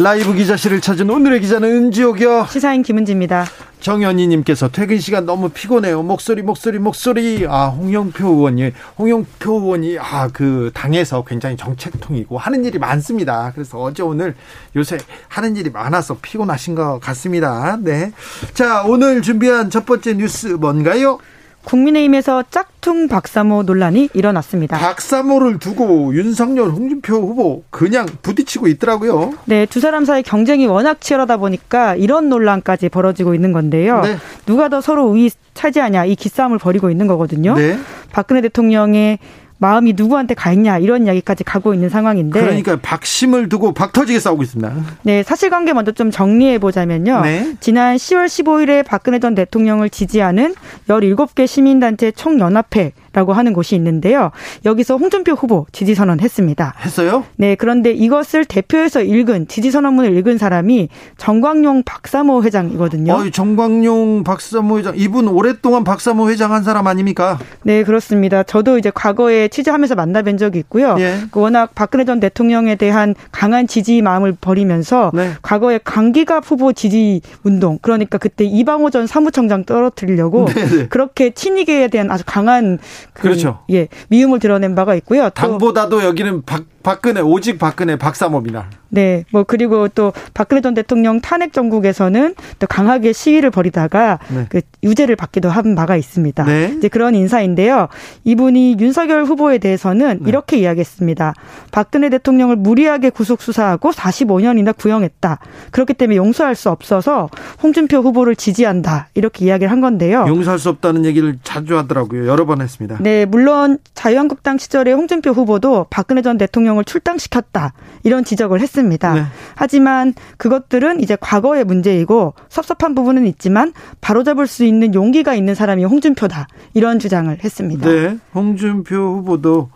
라이브 기자실을 찾은 오늘의 기자는 은지옥이요. 시사인 김은지입니다. 정현희님께서 퇴근 시간 너무 피곤해요. 목소리, 목소리, 목소리. 아, 홍영표 의원이, 홍영표 의원이, 아, 그, 당에서 굉장히 정책통이고 하는 일이 많습니다. 그래서 어제 오늘 요새 하는 일이 많아서 피곤하신 것 같습니다. 네. 자, 오늘 준비한 첫 번째 뉴스 뭔가요? 국민의힘에서 짝퉁 박사모 논란이 일어났습니다. 박사모를 두고 윤석열, 홍준표 후보 그냥 부딪히고 있더라고요. 네, 두 사람 사이 경쟁이 워낙 치열하다 보니까 이런 논란까지 벌어지고 있는 건데요. 네. 누가 더 서로 우위 차지하냐 이 기싸움을 벌이고 있는 거거든요. 네. 박근혜 대통령의 마음이 누구한테 가 있냐 이런 이야기까지 가고 있는 상황인데 그러니까 박심을 두고 박터지게 싸우고 있습니다. 네, 사실관계 먼저 좀 정리해 보자면요. 네. 지난 10월 15일에 박근혜 전 대통령을 지지하는 17개 시민단체 총연합회 라고 하는 곳이 있는데요. 여기서 홍준표 후보 지지 선언했습니다. 했어요? 네, 그런데 이것을 대표해서 읽은 지지 선언문을 읽은 사람이 정광용 박사모 회장이거든요. 어, 정광용 박사모 회장 이분 오랫동안 박사모 회장 한 사람 아닙니까? 네, 그렇습니다. 저도 이제 과거에 취재하면서 만나뵌 적이 있고요. 예. 그 워낙 박근혜 전 대통령에 대한 강한 지지 마음을 버리면서 네. 과거에 강기갑 후보 지지 운동 그러니까 그때 이방호 전 사무총장 떨어뜨리려고 네네. 네. 그렇게 친이계에 대한 아주 강한 그, 그렇죠. 예, 미움을 드러낸 바가 있고요. 당보다도 여기는 박, 박근혜 오직 박근혜 박사모입니다. 네, 뭐 그리고 또 박근혜 전 대통령 탄핵 정국에서는 또 강하게 시위를 벌이다가 네. 그 유죄를 받기도 한 바가 있습니다. 네. 이제 그런 인사인데요. 이분이 윤석열 후보에 대해서는 네. 이렇게 이야기했습니다. 박근혜 대통령을 무리하게 구속 수사하고 45년이나 구형했다. 그렇기 때문에 용서할 수 없어서 홍준표 후보를 지지한다. 이렇게 이야기를 한 건데요. 용서할 수 없다는 얘기를 자주 하더라고요. 여러 번 했습니다. 네, 물론 자유한국당 시절에 홍준표 후보도 박근혜 전 대통령을 출당시켰다. 이런 지적을 했습니다. 했습니다. 네. 하지만 그것들은 이제 과거의 문제이고 섭섭한 부분은 있지만 바로잡을 수 있는 용기가 있는 사람이 홍준표다. 이런 주장을 했습니다. 네. 홍준표 후보도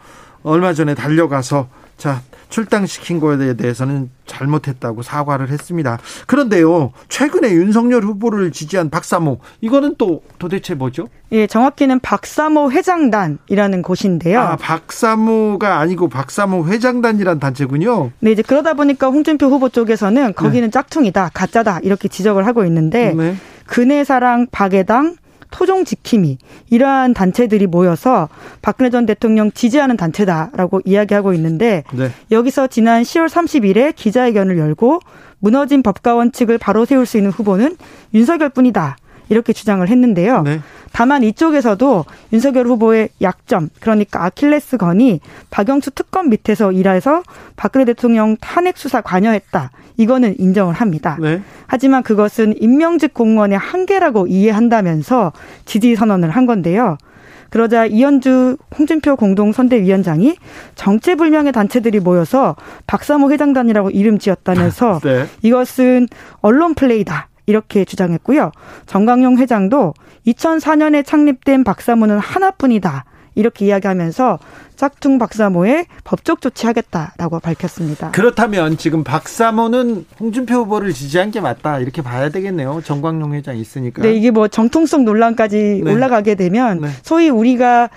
얼마 전에 달려가서 자, 출당시킨 거에 대해서는 잘못했다고 사과를 했습니다. 그런데요, 최근에 윤석열 후보를 지지한 박사모, 이거는 또 도대체 뭐죠? 예, 정확히는 박사모 회장단이라는 곳인데요. 아, 박사모가 아니고 박사모 회장단이란 단체군요. 네, 이제 그러다 보니까 홍준표 후보 쪽에서는 거기는 네. 짝퉁이다, 가짜다, 이렇게 지적을 하고 있는데, 네. 근혜사랑 박애당, 토종 지킴이 이러한 단체들이 모여서 박근혜 전 대통령 지지하는 단체다라고 이야기하고 있는데 네. 여기서 지난 10월 30일에 기자회견을 열고 무너진 법과 원칙을 바로 세울 수 있는 후보는 윤석열뿐이다. 이렇게 주장을 했는데요. 네. 다만 이쪽에서도 윤석열 후보의 약점, 그러니까 아킬레스건이 박영수 특검 밑에서 일해서 박근혜 대통령 탄핵 수사 관여했다. 이거는 인정을 합니다. 네. 하지만 그것은 임명직 공무원의 한계라고 이해한다면서 지지 선언을 한 건데요. 그러자 이현주 홍준표 공동선대위원장이 정체불명의 단체들이 모여서 박사모 회장단이라고 이름 지었다면서 네. 이것은 언론 플레이다. 이렇게 주장했고요. 정강용 회장도 2004년에 창립된 박사모는 하나뿐이다. 이렇게 이야기하면서 짝퉁 박사모에 법적 조치하겠다라고 밝혔습니다. 그렇다면 지금 박사모는 홍준표 후보를 지지한 게 맞다 이렇게 봐야 되겠네요. 정광용 회장 있으니까. 네, 이게 뭐 정통성 논란까지 네. 올라가게 되면 네. 소위 우리가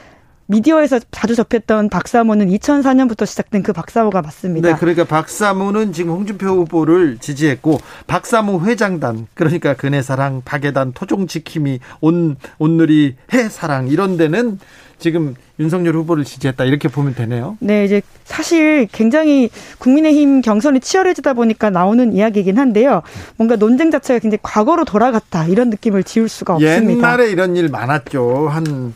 미디어에서 자주 접했던 박사모는 2004년부터 시작된 그 박사모가 맞습니다. 네, 그러니까 박사모는 지금 홍준표 후보를 지지했고 박사모 회장단 그러니까 근해사랑, 박예단, 토종지킴이, 온 온누리 해사랑 이런 데는 지금 윤석열 후보를 지지했다 이렇게 보면 되네요. 네, 이제 사실 굉장히 국민의힘 경선이 치열해지다 보니까 나오는 이야기이긴 한데요. 뭔가 논쟁 자체가 굉장히 과거로 돌아갔다 이런 느낌을 지울 수가 없습니다. 옛날에 이런 일 많았죠. 한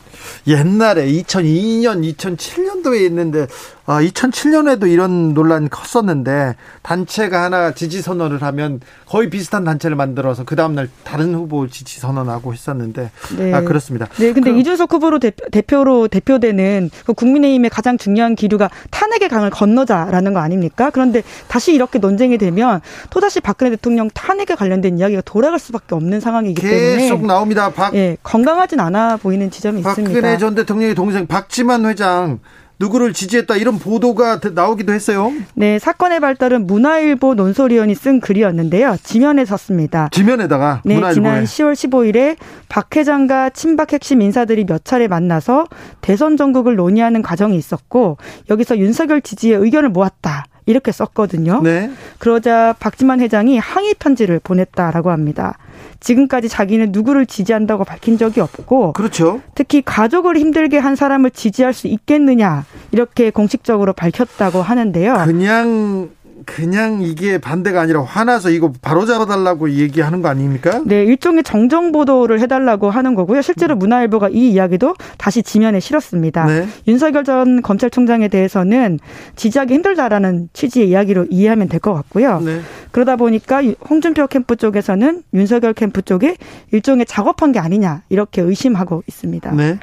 옛날에 2002년, 2007년도에 있는데 아, 2007년에도 이런 논란이 컸었는데 단체가 하나 지지 선언을 하면 거의 비슷한 단체를 만들어서 그 다음 날 다른 후보 지지 선언하고 했었는데 네. 아 그렇습니다. 네, 근데 그, 이준석 후보로 대표, 후보로 대표되는 그 국민의힘의 가장 중요한 기류가 탄핵의 강을 건너자라는 거 아닙니까? 그런데 다시 이렇게 논쟁이 되면 또다시 박근혜 대통령 탄핵에 관련된 이야기가 돌아갈 수밖에 없는 상황이기 때문에 계속 나옵니다. 박, 예, 건강하진 않아 보이는 지점이 박근혜 있습니다. 박근혜 전 대통령의 동생 박지만 회장 누구를 지지했다 이런 보도가 나오기도 했어요. 네, 사건의 발달은 문화일보 논설위원이 쓴 글이었는데요. 지면에 섰습니다. 지면에다가 네, 문화일보에. 지난 10월 15일에 박 회장과 친박 핵심 인사들이 몇 차례 만나서 대선 전국을 논의하는 과정이 있었고 여기서 윤석열 지지의 의견을 모았다. 이렇게 썼거든요. 네. 그러자 박지만 회장이 항의 편지를 보냈다라고 합니다. 지금까지 자기는 누구를 지지한다고 밝힌 적이 없고 그렇죠. 특히 가족을 힘들게 한 사람을 지지할 수 있겠느냐 이렇게 공식적으로 밝혔다고 하는데요. 그냥 그냥 이게 반대가 아니라 화나서 이거 바로 잡아달라고 얘기하는 거 아닙니까? 네, 일종의 정정 보도를 해달라고 하는 거고요. 실제로 문화일보가 이 이야기도 다시 지면에 실었습니다. 네. 윤석열 전 검찰총장에 대해서는 지지하기 힘들다라는 취지의 이야기로 이해하면 될 것 같고요. 네. 그러다 보니까 홍준표 캠프 쪽에서는 윤석열 캠프 쪽에 일종의 작업한 게 아니냐 이렇게 의심하고 있습니다. 네.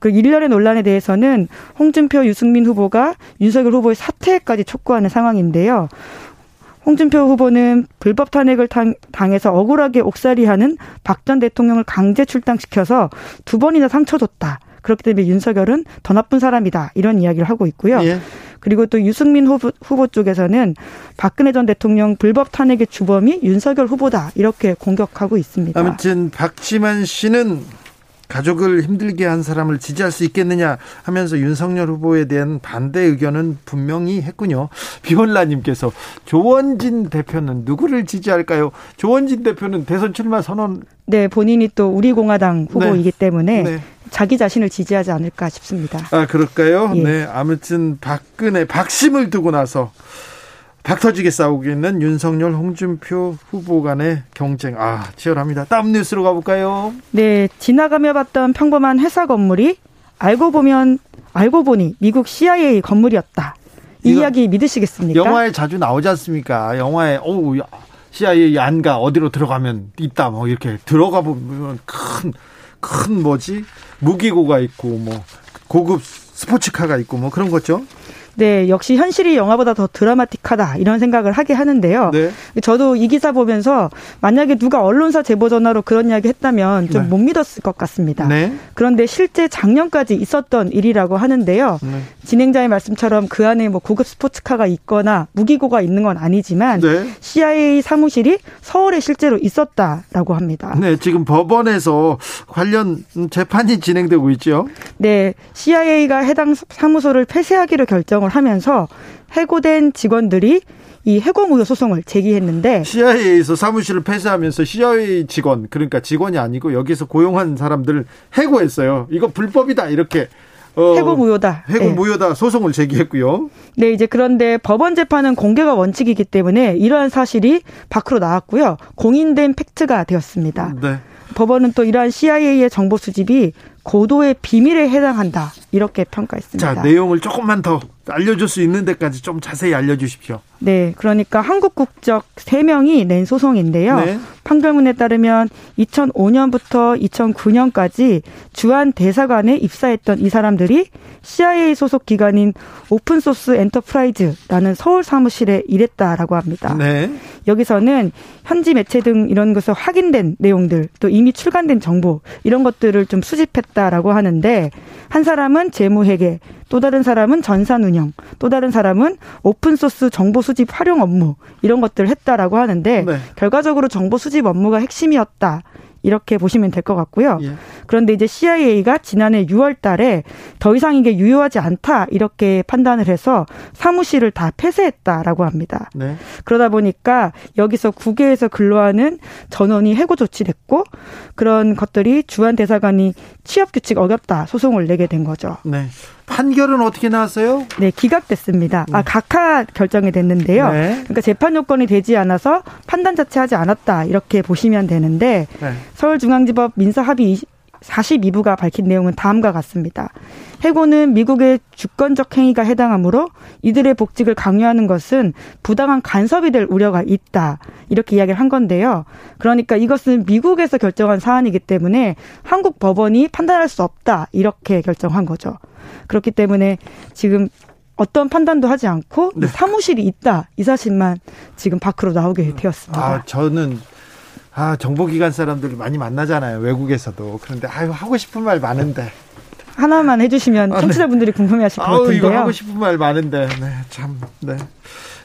그 일련의 논란에 대해서는 홍준표, 유승민 후보가 윤석열 후보의 사퇴까지 촉구하는 상황인데요. 홍준표 후보는 불법 탄핵을 당해서 억울하게 옥살이하는 박 전 대통령을 강제 출당시켜서 두 번이나 상처 줬다. 그렇기 때문에 윤석열은 더 나쁜 사람이다. 이런 이야기를 하고 있고요. 예. 그리고 또 유승민 후보, 후보 쪽에서는 박근혜 전 대통령 불법 탄핵의 주범이 윤석열 후보다. 이렇게 공격하고 있습니다. 아무튼 박지만 씨는 가족을 힘들게 한 사람을 지지할 수 있겠느냐 하면서 윤석열 후보에 대한 반대 의견은 분명히 했군요. 비원라님께서 조원진 대표는 누구를 지지할까요? 조원진 대표는 대선 출마 선언. 네, 본인이 또 우리공화당 후보이기 네. 때문에 네. 자기 자신을 지지하지 않을까 싶습니다. 아, 그럴까요? 예. 네, 아무튼 박근혜 박심을 두고 나서 닥터지게 싸우겠는 윤석열, 홍준표 후보 간의 경쟁. 아, 치열합니다. 다음 뉴스로 가볼까요? 네, 지나가며 봤던 평범한 회사 건물이 알고 보면, 알고 보니 미국 CIA 건물이었다. 이 이야기 믿으시겠습니까? 영화에 자주 나오지 않습니까? 영화에, 오, CIA 안가 어디로 들어가면 있다. 뭐 이렇게 들어가 보면 큰, 큰 뭐지? 무기고가 있고, 뭐, 고급 스포츠카가 있고, 뭐 그런 거죠. 네, 역시 현실이 영화보다 더 드라마틱하다 이런 생각을 하게 하는데요. 네. 저도 이 기사 보면서 만약에 누가 언론사 제보 전화로 그런 이야기 했다면 좀못 네. 믿었을 것 같습니다. 네. 그런데 실제 작년까지 있었던 일이라고 하는데요. 네. 진행자의 말씀처럼 그 안에 뭐 고급 스포츠카가 있거나 무기고가 있는 건 아니지만 네. CIA 사무실이 서울에 실제로 있었다라고 합니다. 네, 지금 법원에서 관련 재판이 진행되고 있죠. 네, CIA가 해당 사무소를 폐쇄하기로 결정 결정을 하면서 해고된 직원들이 이 해고무효 소송을 제기했는데 CIA에서 사무실을 폐쇄하면서 CIA 직원 그러니까 직원이 아니고 여기서 고용한 사람들 해고했어요. 이거 불법이다 이렇게 어, 해고 무효다. 해고 네. 무효다 소송을 제기했고요. 네, 이제 그런데 법원 재판은 공개가 원칙이기 때문에 이러한 사실이 밖으로 나왔고요. 공인된 팩트가 되었습니다. 네. 법원은 또 이러한 CIA의 정보 수집이 고도의 비밀에 해당한다. 이렇게 평가했습니다. 자, 내용을 조금만 더 알려줄 수 있는 데까지 좀 자세히 알려주십시오. 네, 그러니까 한국 국적 3명이 낸 소송인데요. 네. 판결문에 따르면 2005년부터 2009년까지 주한 대사관에 입사했던 이 사람들이 CIA 소속 기관인 Open Source Enterprise라는 서울 사무실에 일했다라고 합니다. 네. 여기서는 현지 매체 등 이런 것을 확인된 내용들 또 이미 출간된 정보 이런 것들을 좀 수집했다라고 하는데 한 사람은 재무회계 또 다른 사람은 전산 운영, 또 다른 사람은 open source 정보 수집 활용 업무 이런 것들을 했다라고 하는데 네. 결과적으로 정보 수집 업무가 핵심이었다. 이렇게 보시면 될 것 같고요. 예. 그런데 이제 CIA가 지난해 6월 달에 더 이상 이게 유효하지 않다 이렇게 판단을 해서 사무실을 다 폐쇄했다라고 합니다. 네. 그러다 보니까 여기서 국외에서 근로하는 전원이 해고 조치됐고 그런 것들이 주한 대사관이 취업 규칙 어겼다 소송을 내게 된 거죠. 네. 판결은 어떻게 나왔어요? 네, 기각됐습니다. 아, 네. 각하 결정이 됐는데요. 네. 그러니까 재판 요건이 되지 않아서 판단 자체 하지 않았다. 이렇게 보시면 되는데 네. 서울중앙지법 민사합의 42부가 밝힌 내용은 다음과 같습니다. 해고는 미국의 주권적 행위가 해당하므로 이들의 복직을 강요하는 것은 부당한 간섭이 될 우려가 있다. 이렇게 이야기를 한 건데요. 그러니까 이것은 미국에서 결정한 사안이기 때문에 한국 법원이 판단할 수 없다. 이렇게 결정한 거죠. 그렇기 때문에 지금 어떤 판단도 하지 않고 네. 사무실이 있다. 이 사실만 지금 밖으로 나오게 되었습니다. 아, 저는 아, 정보기관 사람들 많이 만나잖아요. 외국에서도. 그런데 아유, 하고 싶은 말 많은데. 하나만 해주시면 청취자분들이 아, 네. 궁금해하실 것 같은데요. 이거 하고 싶은 말 많은데, 네, 참, 네.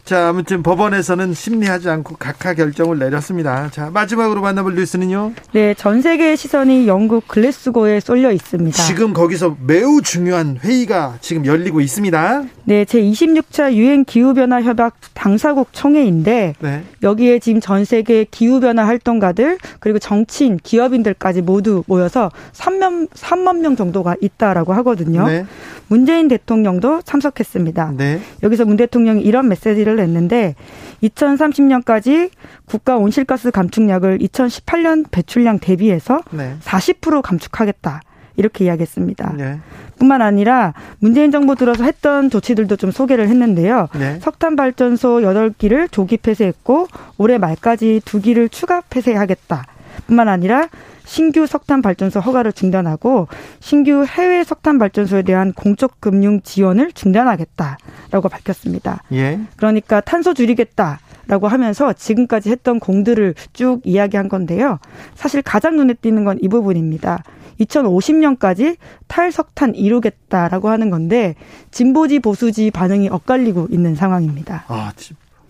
자, 아무튼 법원에서는 심리하지 않고 각하 결정을 내렸습니다. 자, 마지막으로 만나볼 뉴스는요? 네, 전 세계의 시선이 영국 글래스고에 쏠려 있습니다. 지금 거기서 매우 중요한 회의가 지금 열리고 있습니다. 네, 제 26차 유엔 기후변화 협약 당사국 총회인데 네. 여기에 지금 전 세계 기후변화 활동가들 그리고 정치인, 기업인들까지 모두 모여서 3만, 3만 명 정도가 있다라고 하거든요. 네. 문재인 대통령도 참석했습니다. 네. 여기서 문 대통령이 이런 메시지를 냈는데 2030년까지 국가 온실가스 감축량을 2018년 배출량 대비해서 네. 40% 감축하겠다. 이렇게 이야기했습니다. 네. 뿐만 아니라 문재인 정부 들어서 했던 조치들도 좀 소개를 했는데요. 네. 석탄 발전소 8기를 조기 폐쇄했고 올해 말까지 2기를 추가 폐쇄하겠다. 뿐만 아니라 신규 석탄 발전소 허가를 중단하고 신규 해외 석탄 발전소에 대한 공적 금융 지원을 중단하겠다라고 밝혔습니다. 예. 그러니까 탄소 줄이겠다. 라고 하면서 지금까지 했던 공들을 쭉 이야기한 건데요. 사실 가장 눈에 띄는 건 이 부분입니다. 2050년까지 탈석탄 이루겠다라고 하는 건데 진보지 보수지 반응이 엇갈리고 있는 상황입니다. 아,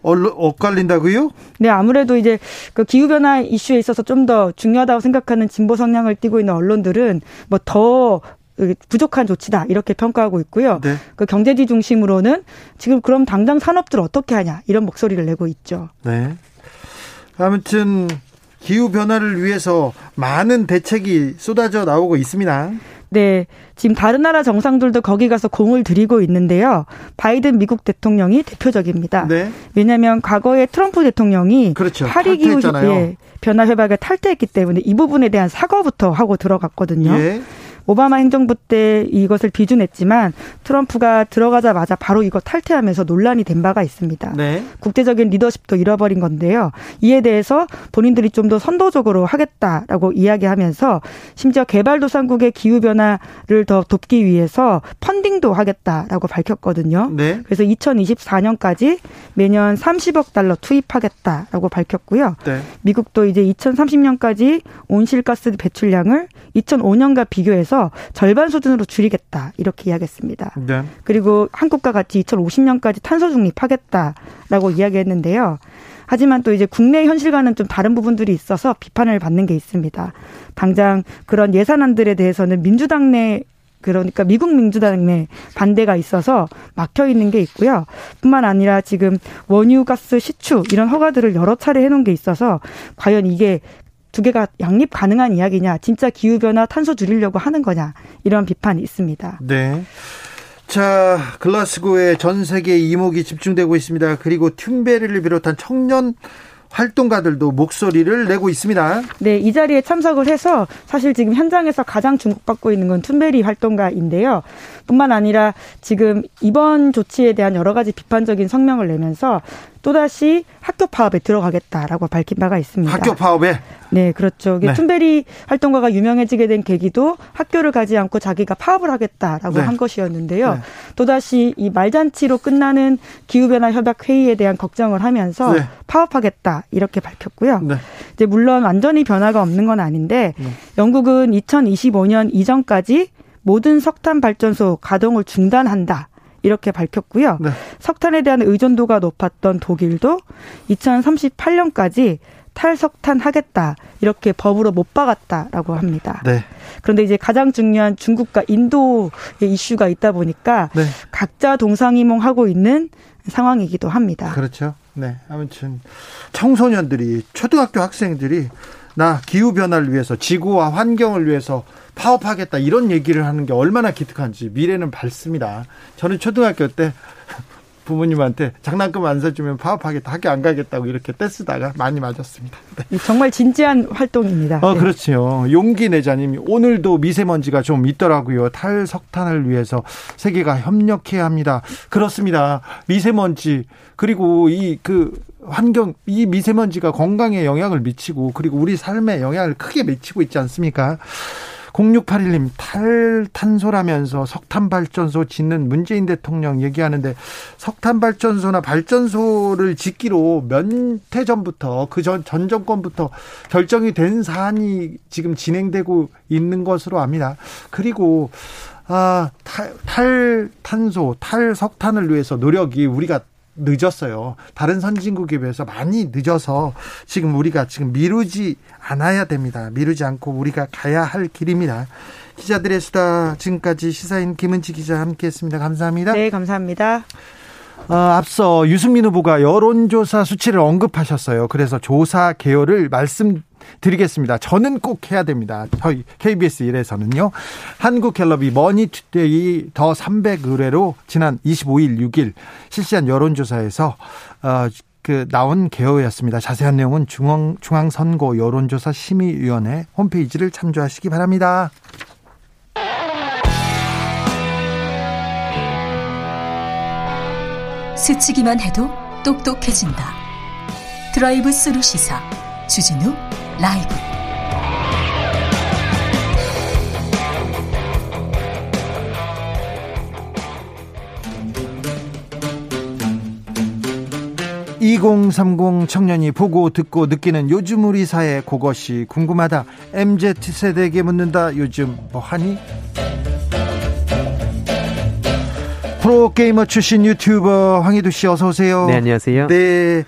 엇갈린다고요? 네, 아무래도 이제 그 기후 변화 이슈에 있어서 좀 더 중요하다고 생각하는 진보 성향을 띠고 있는 언론들은 뭐더 부족한 조치다 이렇게 평가하고 있고요. 네. 그 경제지 중심으로는 지금 그럼 당장 산업들 어떻게 하냐 이런 목소리를 내고 있죠. 네. 아무튼 기후 변화를 위해서 많은 대책이 쏟아져 나오고 있습니다. 네. 지금 다른 나라 정상들도 거기 가서 공을 들이고 있는데요. 바이든 미국 대통령이 대표적입니다. 네. 왜냐하면 과거에 트럼프 대통령이 그렇죠. 파리 기후 예, 변화 협약을 탈퇴했기 때문에 이 부분에 대한 사과부터 하고 들어갔거든요. 예. 오바마 행정부 때 이것을 비준했지만 트럼프가 들어가자마자 바로 이거 탈퇴하면서 논란이 된 바가 있습니다. 네. 국제적인 리더십도 잃어버린 건데요. 이에 대해서 본인들이 좀 더 선도적으로 하겠다라고 이야기하면서 심지어 개발도상국의 기후 변화를 더 돕기 위해서 펀딩도 하겠다라고 밝혔거든요. 네. 그래서 2024년까지 매년 30억 달러 투입하겠다라고 밝혔고요. 네. 미국도 이제 2030년까지 온실가스 배출량을 2005년과 비교해서 대해서 절반 수준으로 줄이겠다 이렇게 이야기했습니다. 네. 그리고 한국과 같이 2050년까지 탄소 중립하겠다라고 이야기했는데요. 하지만 또 이제 국내 현실과는 좀 다른 부분들이 있어서 비판을 받는 게 있습니다. 당장 그런 예산안들에 대해서는 민주당 내 그러니까 미국 민주당 내 반대가 있어서 막혀 있는 게 있고요. 뿐만 아니라 지금 원유 가스 시추 이런 허가들을 여러 차례 해놓은 게 있어서 과연 이게 두 개가 양립 가능한 이야기냐, 진짜 기후변화 탄소 줄이려고 하는 거냐, 이런 비판이 있습니다. 네. 자, 글라스고에 전 세계 이목이 집중되고 있습니다. 그리고 튠베리를 비롯한 청년 활동가들도 목소리를 내고 있습니다. 네, 이 자리에 참석을 해서 사실 지금 현장에서 가장 주목받고 있는 건 툰베리 활동가인데요. 뿐만 아니라 지금 이번 조치에 대한 여러 가지 비판적인 성명을 내면서 또다시 학교 파업에 들어가겠다라고 밝힌 바가 있습니다. 학교 파업에? 네, 그렇죠. 네. 툰베리 활동가가 유명해지게 된 계기도 학교를 가지 않고 자기가 파업을 하겠다라고 네. 한 것이었는데요. 네. 또다시 이 말잔치로 끝나는 기후변화 협약 회의에 대한 걱정을 하면서 네. 파업하겠다 이렇게 밝혔고요. 네. 이제 물론 완전히 변화가 없는 건 아닌데 네. 영국은 2025년 이전까지 모든 석탄 발전소 가동을 중단한다. 이렇게 밝혔고요. 네. 석탄에 대한 의존도가 높았던 독일도 2038년까지 탈석탄 하겠다 이렇게 법으로 못 박았다라고 합니다. 네. 그런데 이제 가장 중요한 중국과 인도의 이슈가 있다 보니까 네. 각자 동상이몽하고 있는 상황이기도 합니다. 그렇죠. 네. 아무튼 청소년들이 초등학교 학생들이 나 기후 변화를 위해서 지구와 환경을 위해서 파업하겠다 이런 얘기를 하는 게 얼마나 기특한지 미래는 밝습니다. 저는 초등학교 때 부모님한테 장난감 안 사주면 파업하겠다, 학교 안 가겠다고 이렇게 떼쓰다가 많이 맞았습니다. 네. 정말 진지한 활동입니다. 어, 네. 그렇죠. 용기 내자님이 오늘도 미세먼지가 좀 있더라고요. 탈석탄을 위해서 세계가 협력해야 합니다. 그렇습니다. 미세먼지 그리고 이 그 환경 이 미세먼지가 건강에 영향을 미치고 그리고 우리 삶에 영향을 크게 미치고 있지 않습니까? 0681님 탈 탄소라면서 석탄 발전소 짓는 문재인 대통령 얘기하는데 석탄 발전소나 발전소를 짓기로 몇해 전부터 그전 전 정권부터 결정이 된 사안이 지금 진행되고 있는 것으로 압니다. 그리고 아, 탈, 탈 탄소, 탈 석탄을 위해서 노력이 우리가 늦었어요. 다른 선진국에 비해서 많이 늦어서 지금 우리가 지금 미루지 않아야 됩니다. 미루지 않고 우리가 가야 할 길입니다. 기자들의 수다 지금까지 시사인 김은지 기자 함께했습니다. 감사합니다. 네, 감사합니다. 어, 앞서 유승민 후보가 여론조사 수치를 언급하셨어요. 그래서 조사 개요를 말씀 드리겠습니다. 저는 꼭 해야 됩니다. 저희 KBS 1에서는요. 한국갤럽이 머니투데이 더 300 의뢰로 지난 25일 6일 실시한 여론조사에서 어, 그 나온 개요였습니다. 자세한 내용은 중앙 중앙선거 여론조사 심의위원회 홈페이지를 참조하시기 바랍니다. 스치기만 해도 똑똑해진다. 드라이브 스루 시사 주진우 라이브 (2030) 청년이 보고 듣고 느끼는 요즘 우리 사회 그것이 궁금하다 MZ 세대에게 묻는다 요즘 뭐 하니 프로게이머 출신 유튜버 황희두 씨 어서 오세요. 네, 안녕하세요. 네.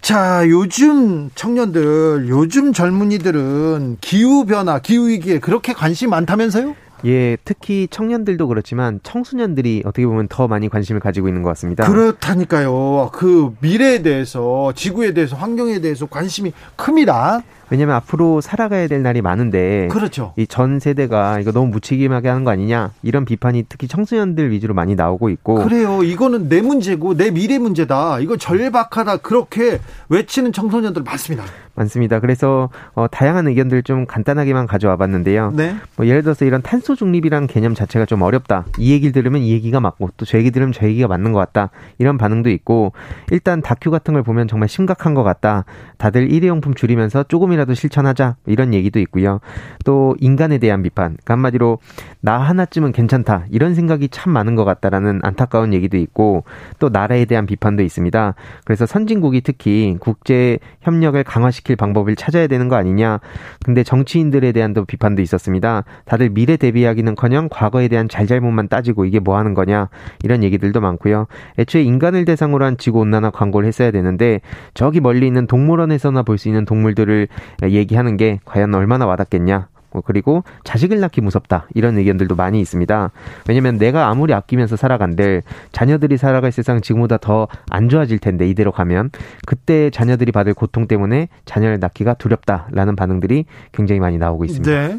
자, 요즘 청년들, 요즘 젊은이들은 기후변화, 기후위기에 그렇게 관심이 많다면서요? 예, 특히 청년들도 그렇지만 청소년들이 어떻게 보면 더 많이 관심을 가지고 있는 것 같습니다. 그렇다니까요. 그 미래에 대해서, 지구에 대해서, 환경에 대해서 관심이 큽니다. 왜냐하면 앞으로 살아가야 될 날이 많은데 그렇죠. 이 전 세대가 이거 너무 무책임하게 하는 거 아니냐 이런 비판이 특히 청소년들 위주로 많이 나오고 있고 그래요. 이거는 내 문제고 내 미래 문제다. 이거 절박하다 그렇게 외치는 청소년들 많습니다. 많습니다. 그래서 어, 다양한 의견들 좀 간단하게만 가져와 봤는데요. 네. 뭐 예를 들어서 이런 탄소 중립이란 개념 자체가 좀 어렵다. 이 얘기를 들으면 이 얘기가 맞고 또 저 얘기 들으면 저 얘기가 맞는 것 같다. 이런 반응도 있고 일단 다큐 같은 걸 보면 정말 심각한 것 같다. 다들 일회용품 줄이면서 조금이라도 실천하자 이런 얘기도 있고요. 또 인간에 대한 비판, 그러니까 한마디로 나 하나쯤은 괜찮다 이런 생각이 참 많은 것 같다라는 안타까운 얘기도 있고 또 나라에 대한 비판도 있습니다. 그래서 선진국이 특히 국제 협력을 강화시킬 방법을 찾아야 되는 거 아니냐. 근데 정치인들에 대한 또 비판도 있었습니다. 다들 미래 대비하기는커녕 과거에 대한 잘잘못만 따지고 이게 뭐 하는 거냐 이런 얘기들도 많고요. 애초에 인간을 대상으로 한 지구 온난화 광고를 했어야 되는데 저기 멀리 있는 동물원에서나 볼 수 있는 동물들을 얘기하는 게 과연 얼마나 와닿겠냐. 뭐 그리고 자식을 낳기 무섭다 이런 의견들도 많이 있습니다. 왜냐하면 내가 아무리 아끼면서 살아간들 자녀들이 살아갈 세상 지금보다 더 안 좋아질 텐데 이대로 가면 그때 자녀들이 받을 고통 때문에 자녀를 낳기가 두렵다라는 반응들이 굉장히 많이 나오고 있습니다. 네.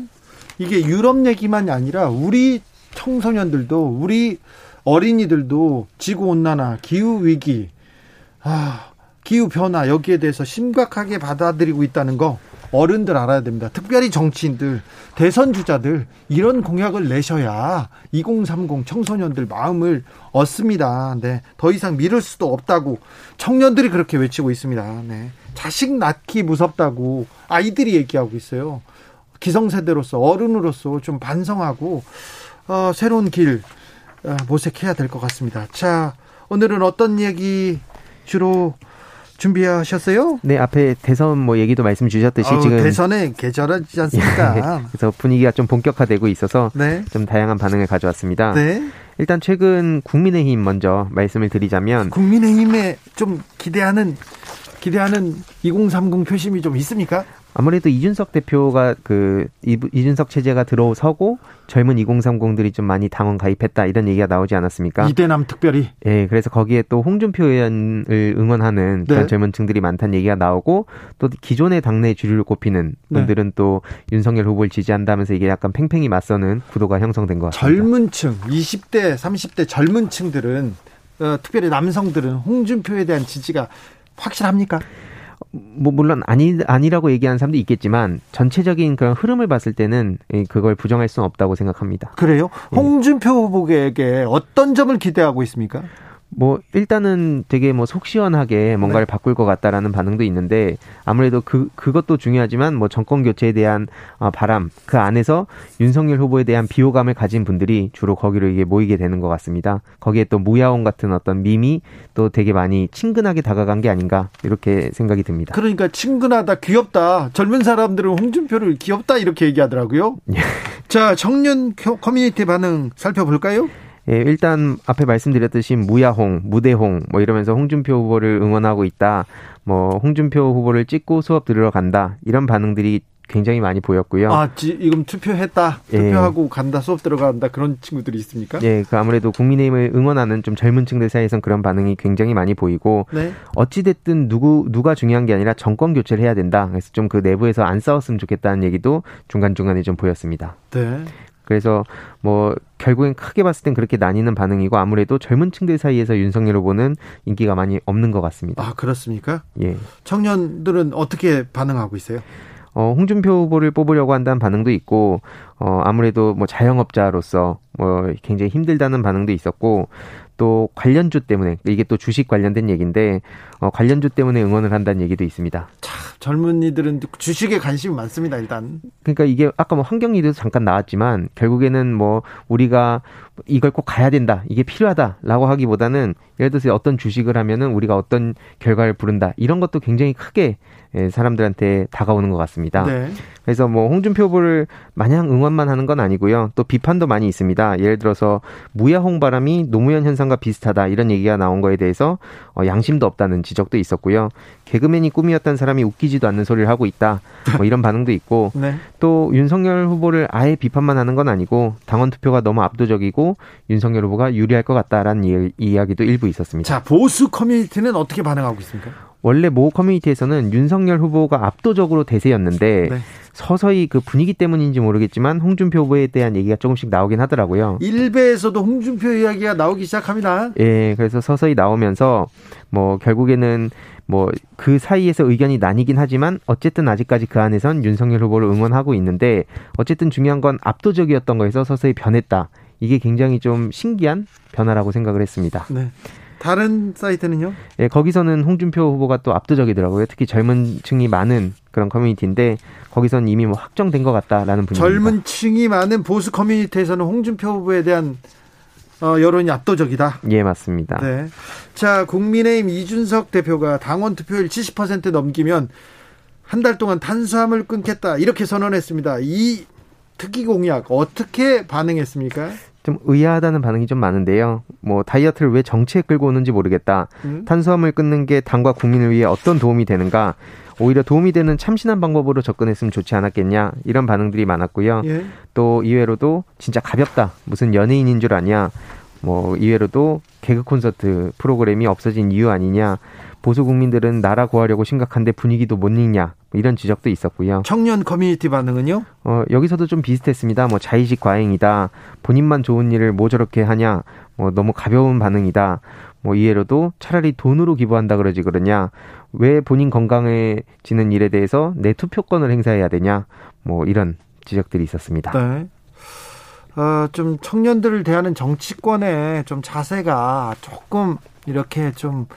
이게 유럽 얘기만이 아니라 우리 청소년들도 우리 어린이들도 지구 온난화, 기후 위기, 아, 기후 변화 여기에 대해서 심각하게 받아들이고 있다는 거 어른들 알아야 됩니다. 특별히 정치인들, 대선 주자들 이런 공약을 내셔야 2030 청소년들 마음을 얻습니다. 네. 더 이상 미룰 수도 없다고 청년들이 그렇게 외치고 있습니다. 네. 자식 낳기 무섭다고 아이들이 얘기하고 있어요. 기성세대로서 어른으로서 좀 반성하고 어, 새로운 길 어, 모색해야 될 것 같습니다. 자, 오늘은 어떤 얘기 주로 준비하셨어요? 네, 앞에 대선 뭐 얘기도 말씀 주셨듯이 어, 지금 대선에 계절하지 않습니까? 네, 그래서 분위기가 좀 본격화되고 있어서 네. 좀 다양한 반응을 가져왔습니다. 네. 일단 최근 국민의힘 먼저 말씀을 드리자면 국민의힘에 좀 기대하는 기대하는 2030 표심이 좀 있습니까? 아무래도 이준석 대표가 그 이준석 체제가 들어서고 젊은 2030들이 좀 많이 당원 가입했다 이런 얘기가 나오지 않았습니까? 이대남 특별히. 예, 그래서 거기에 또 홍준표 의원을 응원하는 네. 젊은 층들이 많다는 얘기가 나오고 또 기존의 당내 주류를 꼽히는 네. 분들은 네. 또 윤석열 후보를 지지한다면서 이게 약간 팽팽히 맞서는 구도가 형성된 것 같습니다. 젊은 층, 20대, 30대 젊은 층들은 어, 특별히 남성들은 홍준표에 대한 지지가 확실합니까? 뭐 물론 아니 아니라고 얘기하는 사람도 있겠지만 전체적인 그런 흐름을 봤을 때는 그걸 부정할 수는 없다고 생각합니다. 그래요? 예. 홍준표 후보에게 어떤 점을 기대하고 있습니까? 뭐 일단은 되게 뭐 속 시원하게 뭔가를 네. 바꿀 것 같다라는 반응도 있는데 아무래도 그 그것도 중요하지만 뭐 정권 교체에 대한 어, 바람 그 안에서 윤석열 후보에 대한 비호감을 가진 분들이 주로 거기로 이게 모이게 되는 것 같습니다. 거기에 또 무야홍 같은 어떤 밈이 또 되게 많이 친근하게 다가간 게 아닌가 이렇게 생각이 듭니다. 그러니까 친근하다, 귀엽다. 젊은 사람들은 홍준표를 귀엽다 이렇게 얘기하더라고요. 예. 자, 청년 커뮤니티 반응 살펴볼까요? 예, 일단 앞에 말씀드렸듯이 무야홍, 무대홍 뭐 이러면서 홍준표 후보를 응원하고 있다. 뭐 홍준표 후보를 찍고 수업 들으러 간다. 이런 반응들이 굉장히 많이 보였고요. 아, 지금 투표했다. 예. 투표하고 예. 간다. 수업 들어간다. 그런 친구들이 있습니까? 예, 그 아무래도 국민의힘을 응원하는 좀 젊은 층들 사이에선 그런 반응이 굉장히 많이 보이고 네. 어찌 됐든 누구 누가 중요한 게 아니라 정권 교체를 해야 된다. 그래서 좀 그 내부에서 안 싸웠으면 좋겠다는 얘기도 중간중간에 좀 보였습니다. 네. 그래서 뭐 결국엔 크게 봤을 땐 그렇게 나뉘는 반응이고 아무래도 젊은 층들 사이에서 윤석열 후보는 인기가 많이 없는 것 같습니다. 아 그렇습니까? 예. 청년들은 어떻게 반응하고 있어요? 어, 홍준표 후보를 뽑으려고 한다는 반응도 있고, 어, 아무래도 뭐 자영업자로서 뭐 굉장히 힘들다는 반응도 있었고, 또 관련주 때문에 이게 또 주식 관련된 얘기인데 어, 관련주 때문에 응원을 한다는 얘기도 있습니다. 참 젊은이들은 주식에 관심이 많습니다. 일단. 그러니까 이게 아까 뭐 환경리도 잠깐 나왔지만 결국에는 뭐 우리가 이걸 꼭 가야 된다. 이게 필요하다라고 하기보다는 예를 들어서 어떤 주식을 하면은 우리가 어떤 결과를 부른다. 이런 것도 굉장히 크게 예, 사람들한테 다가오는 것 같습니다. 네. 그래서 뭐 홍준표 후보를 마냥 응원만 하는 건 아니고요. 또 비판도 많이 있습니다. 예를 들어서 무야 홍 바람이 노무현 현상과 비슷하다 이런 얘기가 나온 거에 대해서 어, 양심도 없다는 지적도 있었고요. 개그맨이 꿈이었던 사람이 웃기지도 않는 소리를 하고 있다. 뭐 이런 반응도 있고 네. 또 윤석열 후보를 아예 비판만 하는 건 아니고 당원 투표가 너무 압도적이고 윤석열 후보가 유리할 것 같다라는 이야기도 일부 있었습니다. 자 보수 커뮤니티는 어떻게 반응하고 있습니까? 원래 모 커뮤니티에서는 윤석열 후보가 압도적으로 대세였는데 네. 서서히 그 분위기 때문인지 모르겠지만 홍준표 후보에 대한 얘기가 조금씩 나오긴 하더라고요. 일베에서도 홍준표 이야기가 나오기 시작합니다. 예, 그래서 서서히 나오면서 뭐 결국에는 뭐 그 사이에서 의견이 나뉘긴 하지만 어쨌든 아직까지 그 안에선 윤석열 후보를 응원하고 있는데 어쨌든 중요한 건 압도적이었던 거에서 서서히 변했다. 이게 굉장히 좀 신기한 변화라고 생각을 했습니다. 네. 다른 사이트는요? 예, 거기서는 홍준표 후보가 또 압도적이더라고요. 특히 젊은 층이 많은 그런 커뮤니티인데 거기선 이미 뭐 확정된 것 같다라는 분위기. 젊은 층이 많은 보수 커뮤니티에서는 홍준표 후보에 대한 어, 여론이 압도적이다. 예, 맞습니다. 네. 자, 국민의힘 이준석 대표가 당원 투표율 70% 넘기면 한 달 동안 탄수화물 끊겠다 이렇게 선언했습니다. 이 특기 공약 어떻게 반응했습니까? 좀 의아하다는 반응이 좀 많은데요. 뭐 다이어트를 왜 정치에 끌고 오는지 모르겠다. 음? 탄수화물 끊는 게 당과 국민을 위해 어떤 도움이 되는가? 오히려 도움이 되는 참신한 방법으로 접근했으면 좋지 않았겠냐 이런 반응들이 많았고요. 예? 또 이외로도 진짜 가볍다. 무슨 연예인인 줄 아냐. 뭐 이외로도 개그 콘서트 프로그램이 없어진 이유 아니냐. 보수 국민들은 나라 구하려고 심각한데 분위기도 못 읽냐 뭐 이런 지적도 있었고요. 청년 커뮤니티 반응은요? 어, 여기서도 좀 비슷했습니다. 뭐 자의식 과잉이다. 본인만 좋은 일을 뭐 저렇게 하냐. 뭐 너무 가벼운 반응이다. 뭐 이해로도 차라리 돈으로 기부한다 그러지 그러냐. 왜 본인 건강해지는 일에 대해서 내 투표권을 행사해야 되냐. 뭐 이런 지적들이 있었습니다. 네. 어, 좀 청년들을 대하는 정치권의 좀 자세가 조금 이렇게 좀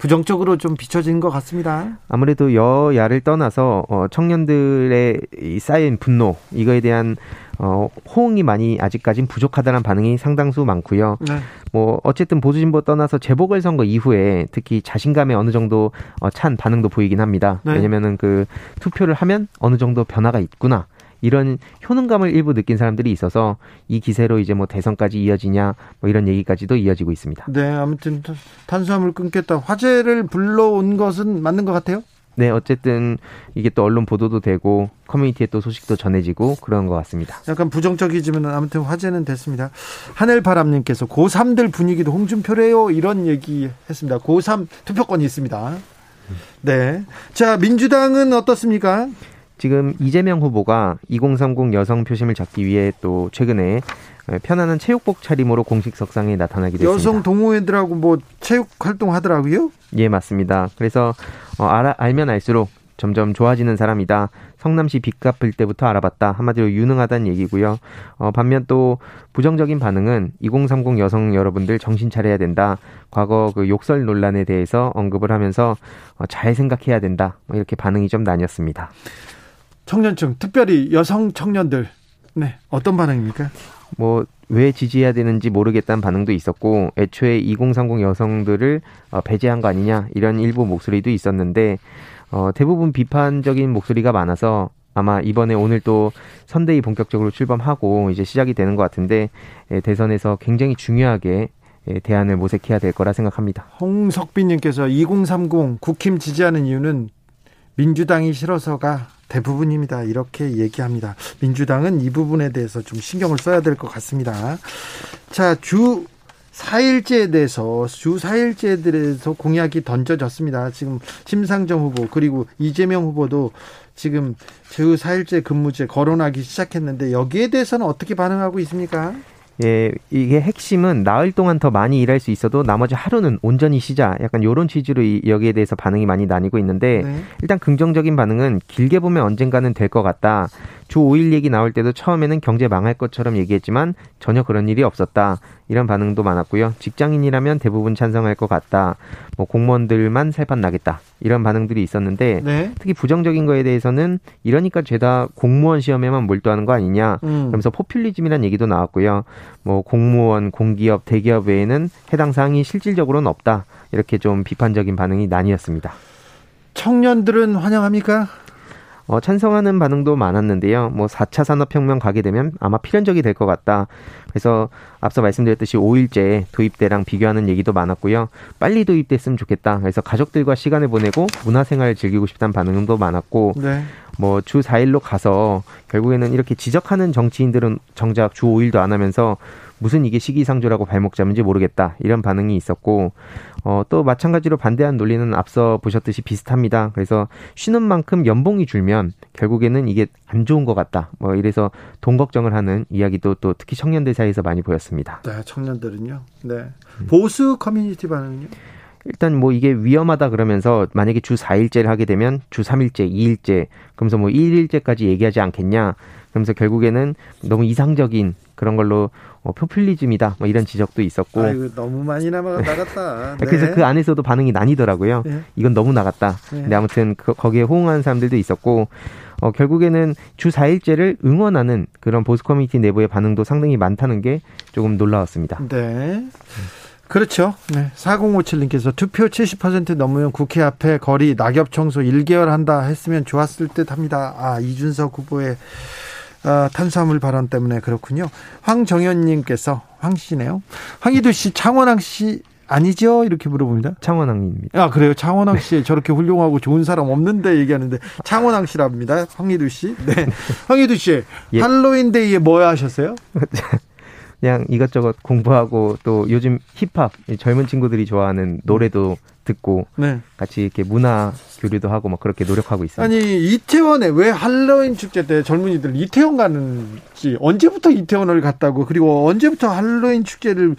부정적으로 좀 비춰진 것 같습니다. 아무래도 여야를 떠나서 어, 청년들의 쌓인 분노 이거에 대한 어, 호응이 많이 아직까진 부족하다는 반응이 상당수 많고요. 네. 뭐 어쨌든 보수 진보 떠나서 재보궐 선거 이후에 특히 자신감에 어느 정도 어, 찬 반응도 보이긴 합니다. 네. 왜냐면은 그 투표를 하면 어느 정도 변화가 있구나. 이런 효능감을 일부 느낀 사람들이 있어서 이 기세로 이제 뭐 대선까지 이어지냐 뭐 이런 얘기까지도 이어지고 있습니다. 네, 아무튼 탄수화물 끊겠다 화제를 불러온 것은 맞는 것 같아요. 네, 어쨌든 이게 또 언론 보도도 되고 커뮤니티에 또 소식도 전해지고 그런 것 같습니다. 약간 부정적이지만 아무튼 화제는 됐습니다. 하늘바람님께서 고3들 분위기도 홍준표래요 이런 얘기 했습니다. 고3 투표권이 있습니다. 네. 자, 민주당은 어떻습니까? 지금 이재명 후보가 2030 여성 표심을 잡기 위해 또 최근에 편안한 체육복 차림으로 공식 석상에 나타나게 됐습니다. 여성 동호회들하고 뭐 체육 활동 하더라고요? 예, 맞습니다. 그래서 어, 알아, 알면 알수록 점점 좋아지는 사람이다. 성남시 빚 갚을 때부터 알아봤다. 한마디로 유능하다는 얘기고요. 어, 반면 또 부정적인 반응은 2030 여성 여러분들 정신 차려야 된다. 과거 그 욕설 논란에 대해서 언급을 하면서 어, 잘 생각해야 된다. 뭐 이렇게 반응이 좀 나뉘었습니다. 청년층, 특별히 여성 청년들, 네 어떤 반응입니까? 뭐 왜 지지해야 되는지 모르겠다는 반응도 있었고 애초에 2030 여성들을 어, 배제한 거 아니냐 이런 일부 목소리도 있었는데 어, 대부분 비판적인 목소리가 많아서 아마 이번에 오늘 또 선대위 본격적으로 출범하고 이제 시작이 되는 것 같은데 예, 대선에서 굉장히 중요하게 예, 대안을 모색해야 될 거라 생각합니다. 홍석빈님께서 2030 국힘 지지하는 이유는 민주당이 싫어서가 대부분입니다. 이렇게 얘기합니다. 민주당은 이 부분에 대해서 좀 신경을 써야 될 것 같습니다. 자, 주 4일제에 대해서 주 4일제에 대해서 공약이 던져졌습니다. 지금 심상정 후보 그리고 이재명 후보도 지금 주 4일제 근무제 거론하기 시작했는데 여기에 대해서는 어떻게 반응하고 있습니까? 예, 이게 핵심은 나흘 동안 더 많이 일할 수 있어도 나머지 하루는 온전히 쉬자. 약간 요런 취지로 이, 여기에 대해서 반응이 많이 나뉘고 있는데 네. 일단 긍정적인 반응은 길게 보면 언젠가는 될 것 같다. 주 5일 얘기 나올 때도 처음에는 경제 망할 것처럼 얘기했지만 전혀 그런 일이 없었다. 이런 반응도 많았고요. 직장인이라면 대부분 찬성할 것 같다. 뭐 공무원들만 살판 나겠다. 이런 반응들이 있었는데 네. 특히 부정적인 거에 대해서는 이러니까 죄다 공무원 시험에만 몰두하는 거 아니냐. 음. 그러면서 포퓰리즘이란 얘기도 나왔고요. 뭐 공무원, 공기업, 대기업 외에는 해당 사항이 실질적으로는 없다. 이렇게 좀 비판적인 반응이 나뉘었습니다. 청년들은 환영합니까? 어, 찬성하는 반응도 많았는데요. 뭐 4차 산업혁명 가게 되면 아마 필연적이 될 것 같다. 그래서 앞서 말씀드렸듯이 5일제 도입 때랑 비교하는 얘기도 많았고요. 빨리 도입됐으면 좋겠다. 그래서 가족들과 시간을 보내고 문화생활을 즐기고 싶다는 반응도 많았고 네. 뭐 주 4일로 가서 결국에는 이렇게 지적하는 정치인들은 정작 주 5일도 안 하면서 무슨 이게 시기상조라고 발목 잡는지 모르겠다 이런 반응이 있었고 어, 또 마찬가지로 반대한 논리는 앞서 보셨듯이 비슷합니다. 그래서 쉬는 만큼 연봉이 줄면 결국에는 이게 안 좋은 것 같다. 뭐 이래서 돈 걱정을 하는 이야기도 또 특히 청년들 사이에서 많이 보였습니다. 네, 청년들은요. 네. 보수 커뮤니티 반응은요? 일단 뭐 이게 위험하다 그러면서 만약에 주 4일제를 하게 되면 주 3일제, 2일제, 그러면서 뭐 1일제까지 얘기하지 않겠냐. 그러면서 결국에는 너무 이상적인 그런 걸로 어, 포퓰리즘이다 뭐 이런 지적도 있었고 아이고, 너무 많이 남아 나갔다. 네. 그래서 그 안에서도 반응이 나뉘더라고요. 네. 이건 너무 나갔다. 네. 근데 아무튼 그, 거기에 호응하는 사람들도 있었고 어, 결국에는 주 4일제를 응원하는 그런 보수 커뮤니티 내부의 반응도 상당히 많다는 게 조금 놀라웠습니다. 네. 그렇죠. 네. 4057님께서 투표 70% 넘으면 국회 앞에 거리 낙엽 청소 1개월 한다 했으면 좋았을 듯 합니다. 아, 이준석 후보의 어, 탄수화물 발언 때문에 그렇군요. 황정현님께서 황 씨네요. 황희두 씨, 창원항 씨 아니죠? 이렇게 물어봅니다. 창원항입니다. 아, 그래요? 창원항 씨 네. 저렇게 훌륭하고 좋은 사람 없는데 얘기하는데 창원항 씨랍니다. 황희두 씨. 네. 황희두 씨, 예. 할로윈데이에 뭐 하셨어요? 그냥 이것저것 공부하고 또 요즘 힙합 젊은 친구들이 좋아하는 노래도 듣고 네. 같이 이렇게 문화 교류도 하고 막 그렇게 노력하고 있어요. 아니 이태원에 왜 할로윈 축제 때 젊은이들 이태원 가는지 언제부터 이태원을 갔다고 그리고 언제부터 할로윈 축제를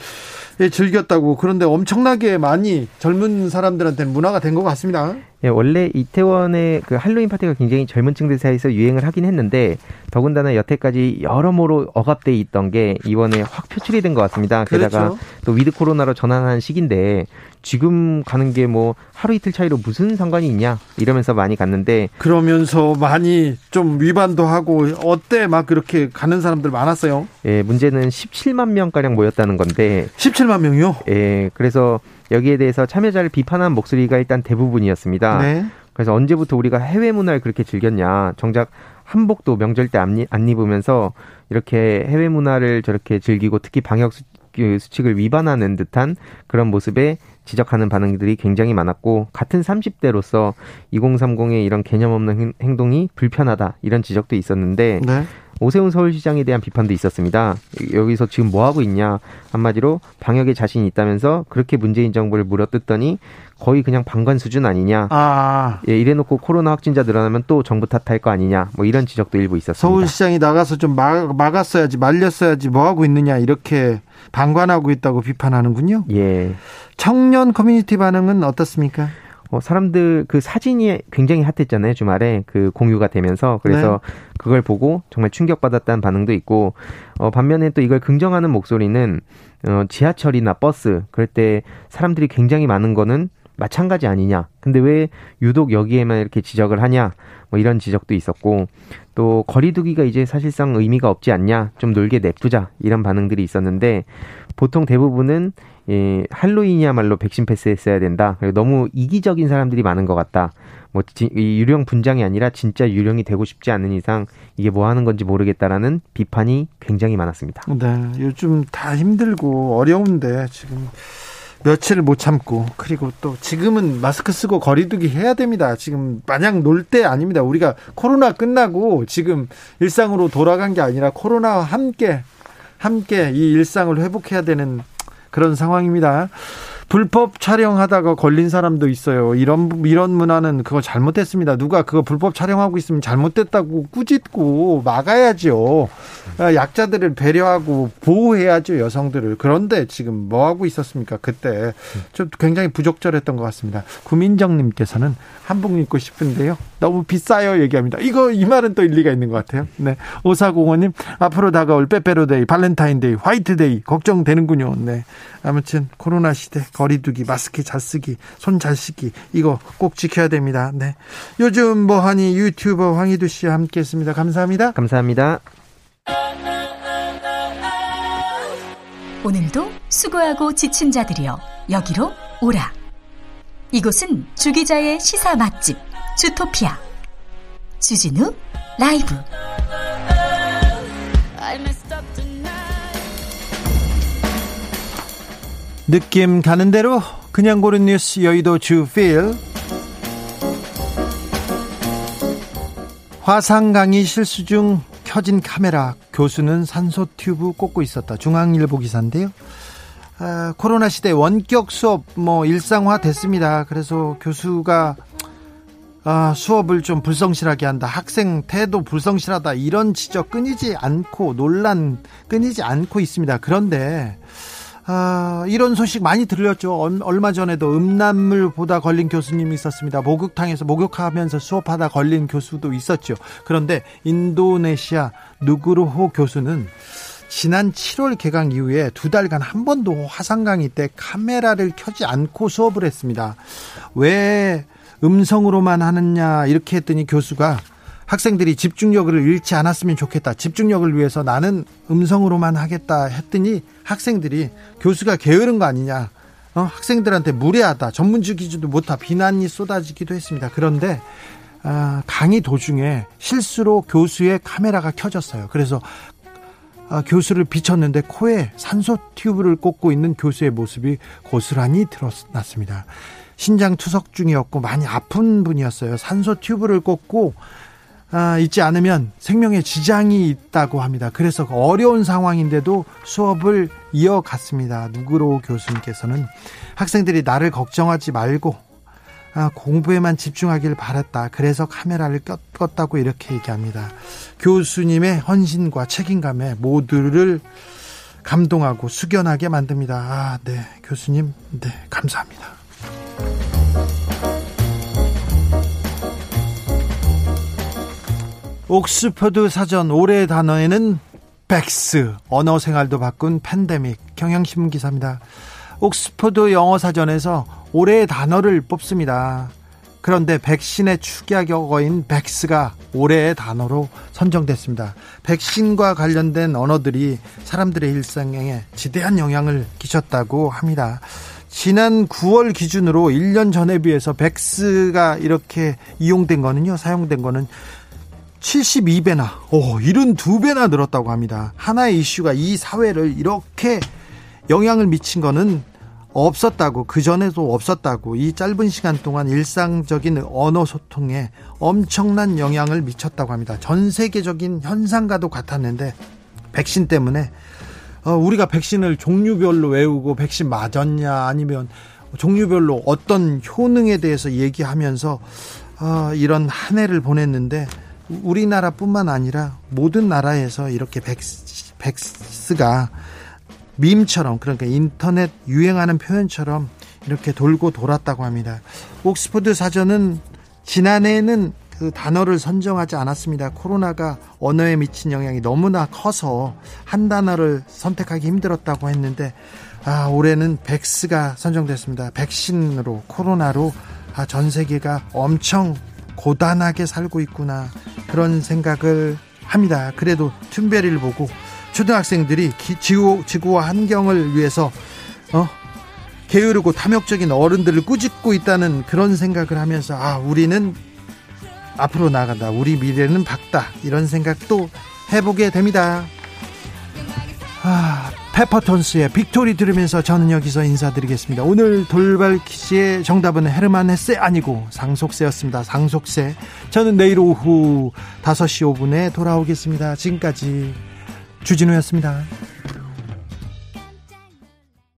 즐겼다고 그런데 엄청나게 많이 젊은 사람들한테는 문화가 된 것 같습니다. 예, 원래 이태원의 그 할로윈 파티가 굉장히 젊은 층들 사이에서 유행을 하긴 했는데 더군다나 여태까지 여러모로 억압돼 있던 게 이번에 확 표출이 된 것 같습니다. 게다가 그렇죠. 또 위드 코로나로 전환한 시기인데 지금 가는 게 뭐 하루 이틀 차이로 무슨 상관이 있냐 이러면서 많이 갔는데 그러면서 많이 좀 위반도 하고 어때 막 그렇게 가는 사람들 많았어요. 예, 문제는 17만 명 가량 모였다는 건데 17만 명이요? 예, 그래서 여기에 대해서 참여자를 비판한 목소리가 일단 대부분이었습니다. 네. 그래서 언제부터 우리가 해외 문화를 그렇게 즐겼냐? 정작 한복도 명절 때 안 입으면서 이렇게 해외 문화를 저렇게 즐기고 특히 방역 그 수칙을 위반하는 듯한 그런 모습에 지적하는 반응들이 굉장히 많았고 같은 30대로서 2030의 이런 개념 없는 행동이 불편하다 이런 지적도 있었는데 네. 오세훈 서울시장에 대한 비판도 있었습니다. 여기서 지금 뭐 하고 있냐 한마디로 방역에 자신이 있다면서 그렇게 문재인 정부를 물어뜯더니 거의 그냥 방관 수준 아니냐. 아. 예, 이래놓고 코로나 확진자 늘어나면 또 정부 탓할 거 아니냐. 뭐 이런 지적도 일부 있었습니다. 서울시장이 나가서 좀 막, 막았어야지 말렸어야지 뭐 하고 있느냐 이렇게 방관하고 있다고 비판하는군요. 예. 청년 커뮤니티 반응은 어떻습니까? 어, 사람들 그 사진이 굉장히 핫했잖아요 주말에 그 공유가 되면서 그래서 네. 그걸 보고 정말 충격받았다는 반응도 있고 어, 반면에 또 이걸 긍정하는 목소리는 어, 지하철이나 버스 그럴 때 사람들이 굉장히 많은 거는 마찬가지 아니냐. 근데 왜 유독 여기에만 이렇게 지적을 하냐. 뭐 이런 지적도 있었고 또 거리두기가 이제 사실상 의미가 없지 않냐. 좀 놀게 내쁘자. 이런 반응들이 있었는데 보통 대부분은 예, 할로윈이야말로 백신 패스 했어야 된다. 그리고 너무 이기적인 사람들이 많은 것 같다. 뭐, 이 유령 분장이 아니라 진짜 유령이 되고 싶지 않은 이상 이게 뭐 하는 건지 모르겠다라는 비판이 굉장히 많았습니다. 네. 요즘 다 힘들고 어려운데 지금 며칠을 못 참고 그리고 또 지금은 마스크 쓰고 거리두기 해야 됩니다. 지금 마냥 놀 때 아닙니다. 우리가 코로나 끝나고 지금 일상으로 돌아간 게 아니라 코로나와 함께 함께 이 일상을 회복해야 되는 그런 상황입니다. 불법 촬영하다가 걸린 사람도 있어요. 이런 이런 문화는 그거 잘못했습니다. 누가 그거 불법 촬영하고 있으면 잘못됐다고 꾸짖고 막아야죠. 아, 약자들을 배려하고 보호해야죠 여성들을. 그런데 지금 뭐 하고 있었습니까? 그때 좀 굉장히 부적절했던 것 같습니다. 구민정님께서는 한복 입고 싶은데요. 너무 비싸요 얘기합니다. 이거 이 말은 또 일리가 있는 것 같아요. 네. 오사공원님 앞으로 다가올 빼빼로데이, 발렌타인데이, 화이트데이 걱정되는군요. 네. 아무튼 코로나 시대 거리두기, 마스크 잘 쓰기, 손 잘 씻기 이거 꼭 지켜야 됩니다. 네. 요즘 뭐하니 유튜버 황희두 씨와 함께했습니다. 감사합니다. 감사합니다. 오늘도 수고하고 지친 자들이여 여기로 오라. 이곳은 주기자의 시사 맛집 주토피아 주진우 라이브. 느낌 가는 대로 그냥 고른 뉴스 여의도 주필 화상 강의 실수 중 켜진 카메라 교수는 산소 튜브 꽂고 있었다 중앙일보 기사인데요 아, 코로나 시대 원격 수업 뭐 일상화 됐습니다 그래서 교수가 아, 수업을 좀 불성실하게 한다. 학생 태도 불성실하다. 이런 지적 끊이지 않고 논란 끊이지 않고 있습니다. 그런데 아, 이런 소식 많이 들렸죠. 얼마 전에도 음란물 보다 걸린 교수님이 있었습니다. 목욕탕에서 목욕하면서 수업하다 걸린 교수도 있었죠. 그런데 인도네시아 누구르호 교수는 지난 7월 개강 이후에 두 달간 한 번도 화상 강의 때 카메라를 켜지 않고 수업을 했습니다. 왜 음성으로만 하느냐 이렇게 했더니 교수가 학생들이 집중력을 잃지 않았으면 좋겠다. 집중력을 위해서 나는 음성으로만 하겠다 했더니 학생들이 교수가 게으른 거 아니냐. 어, 학생들한테 무례하다. 전문직이지도 못하 비난이 쏟아지기도 했습니다. 그런데 아, 강의 도중에 실수로 교수의 카메라가 켜졌어요. 그래서 아, 교수를 비쳤는데 코에 산소 튜브를 꽂고 있는 교수의 모습이 고스란히 드러났습니다. 신장 투석 중이었고 많이 아픈 분이었어요. 산소 튜브를 꽂고 아, 있지 않으면 생명에 지장이 있다고 합니다. 그래서 어려운 상황인데도 수업을 이어갔습니다. 누구로 교수님께서는 학생들이 나를 걱정하지 말고 아, 공부에만 집중하길 바랐다. 그래서 카메라를 껐다고 이렇게 얘기합니다. 교수님의 헌신과 책임감에 모두를 감동하고 숙연하게 만듭니다. 아, 네. 교수님, 네. 감사합니다. 옥스퍼드 사전 올해의 단어에는 백스, 언어 생활도 바꾼 팬데믹, 경향신문 기사입니다. 옥스퍼드 영어 사전에서 올해의 단어를 뽑습니다. 그런데 백신의 축약어인 백스가 올해의 단어로 선정됐습니다. 백신과 관련된 언어들이 사람들의 일상에 지대한 영향을 끼쳤다고 합니다. 지난 9월 기준으로 1년 전에 비해서 백스가 이렇게 이용된 거는요, 사용된 거는 72배나, 오, 72배나 늘었다고 합니다. 하나의 이슈가 이 사회를 이렇게 영향을 미친 거는 없었다고 그 전에도 없었다고 이 짧은 시간 동안 일상적인 언어 소통에 엄청난 영향을 미쳤다고 합니다. 전 세계적인 현상과도 같았는데 백신 때문에 어, 우리가 백신을 종류별로 외우고 백신 맞았냐 아니면 종류별로 어떤 효능에 대해서 얘기하면서 어, 이런 한 해를 보냈는데 우리나라뿐만 아니라 모든 나라에서 이렇게 백스, 백스가 밈처럼 그러니까 인터넷 유행하는 표현처럼 이렇게 돌고 돌았다고 합니다. 옥스퍼드 사전은 지난해에는 그 단어를 선정하지 않았습니다. 코로나가 언어에 미친 영향이 너무나 커서 한 단어를 선택하기 힘들었다고 했는데 아, 올해는 백스가 선정됐습니다. 백신으로 코로나로 아, 전 세계가 엄청 고단하게 살고 있구나 그런 생각을 합니다. 그래도 툰베리를 보고 초등학생들이 기, 지구, 지구와 환경을 위해서 어 게으르고 탐욕적인 어른들을 꾸짖고 있다는 그런 생각을 하면서 아 우리는 앞으로 나간다 우리 미래는 밝다 이런 생각도 해보게 됩니다. 아, 페퍼톤스의 빅토리 들으면서 저는 여기서 인사드리겠습니다. 오늘 돌발 퀴즈의 정답은 헤르만 헤세 아니고 상속세였습니다. 상속세. 저는 내일 오후 5시 5분에 돌아오겠습니다. 지금까지 주진우였습니다.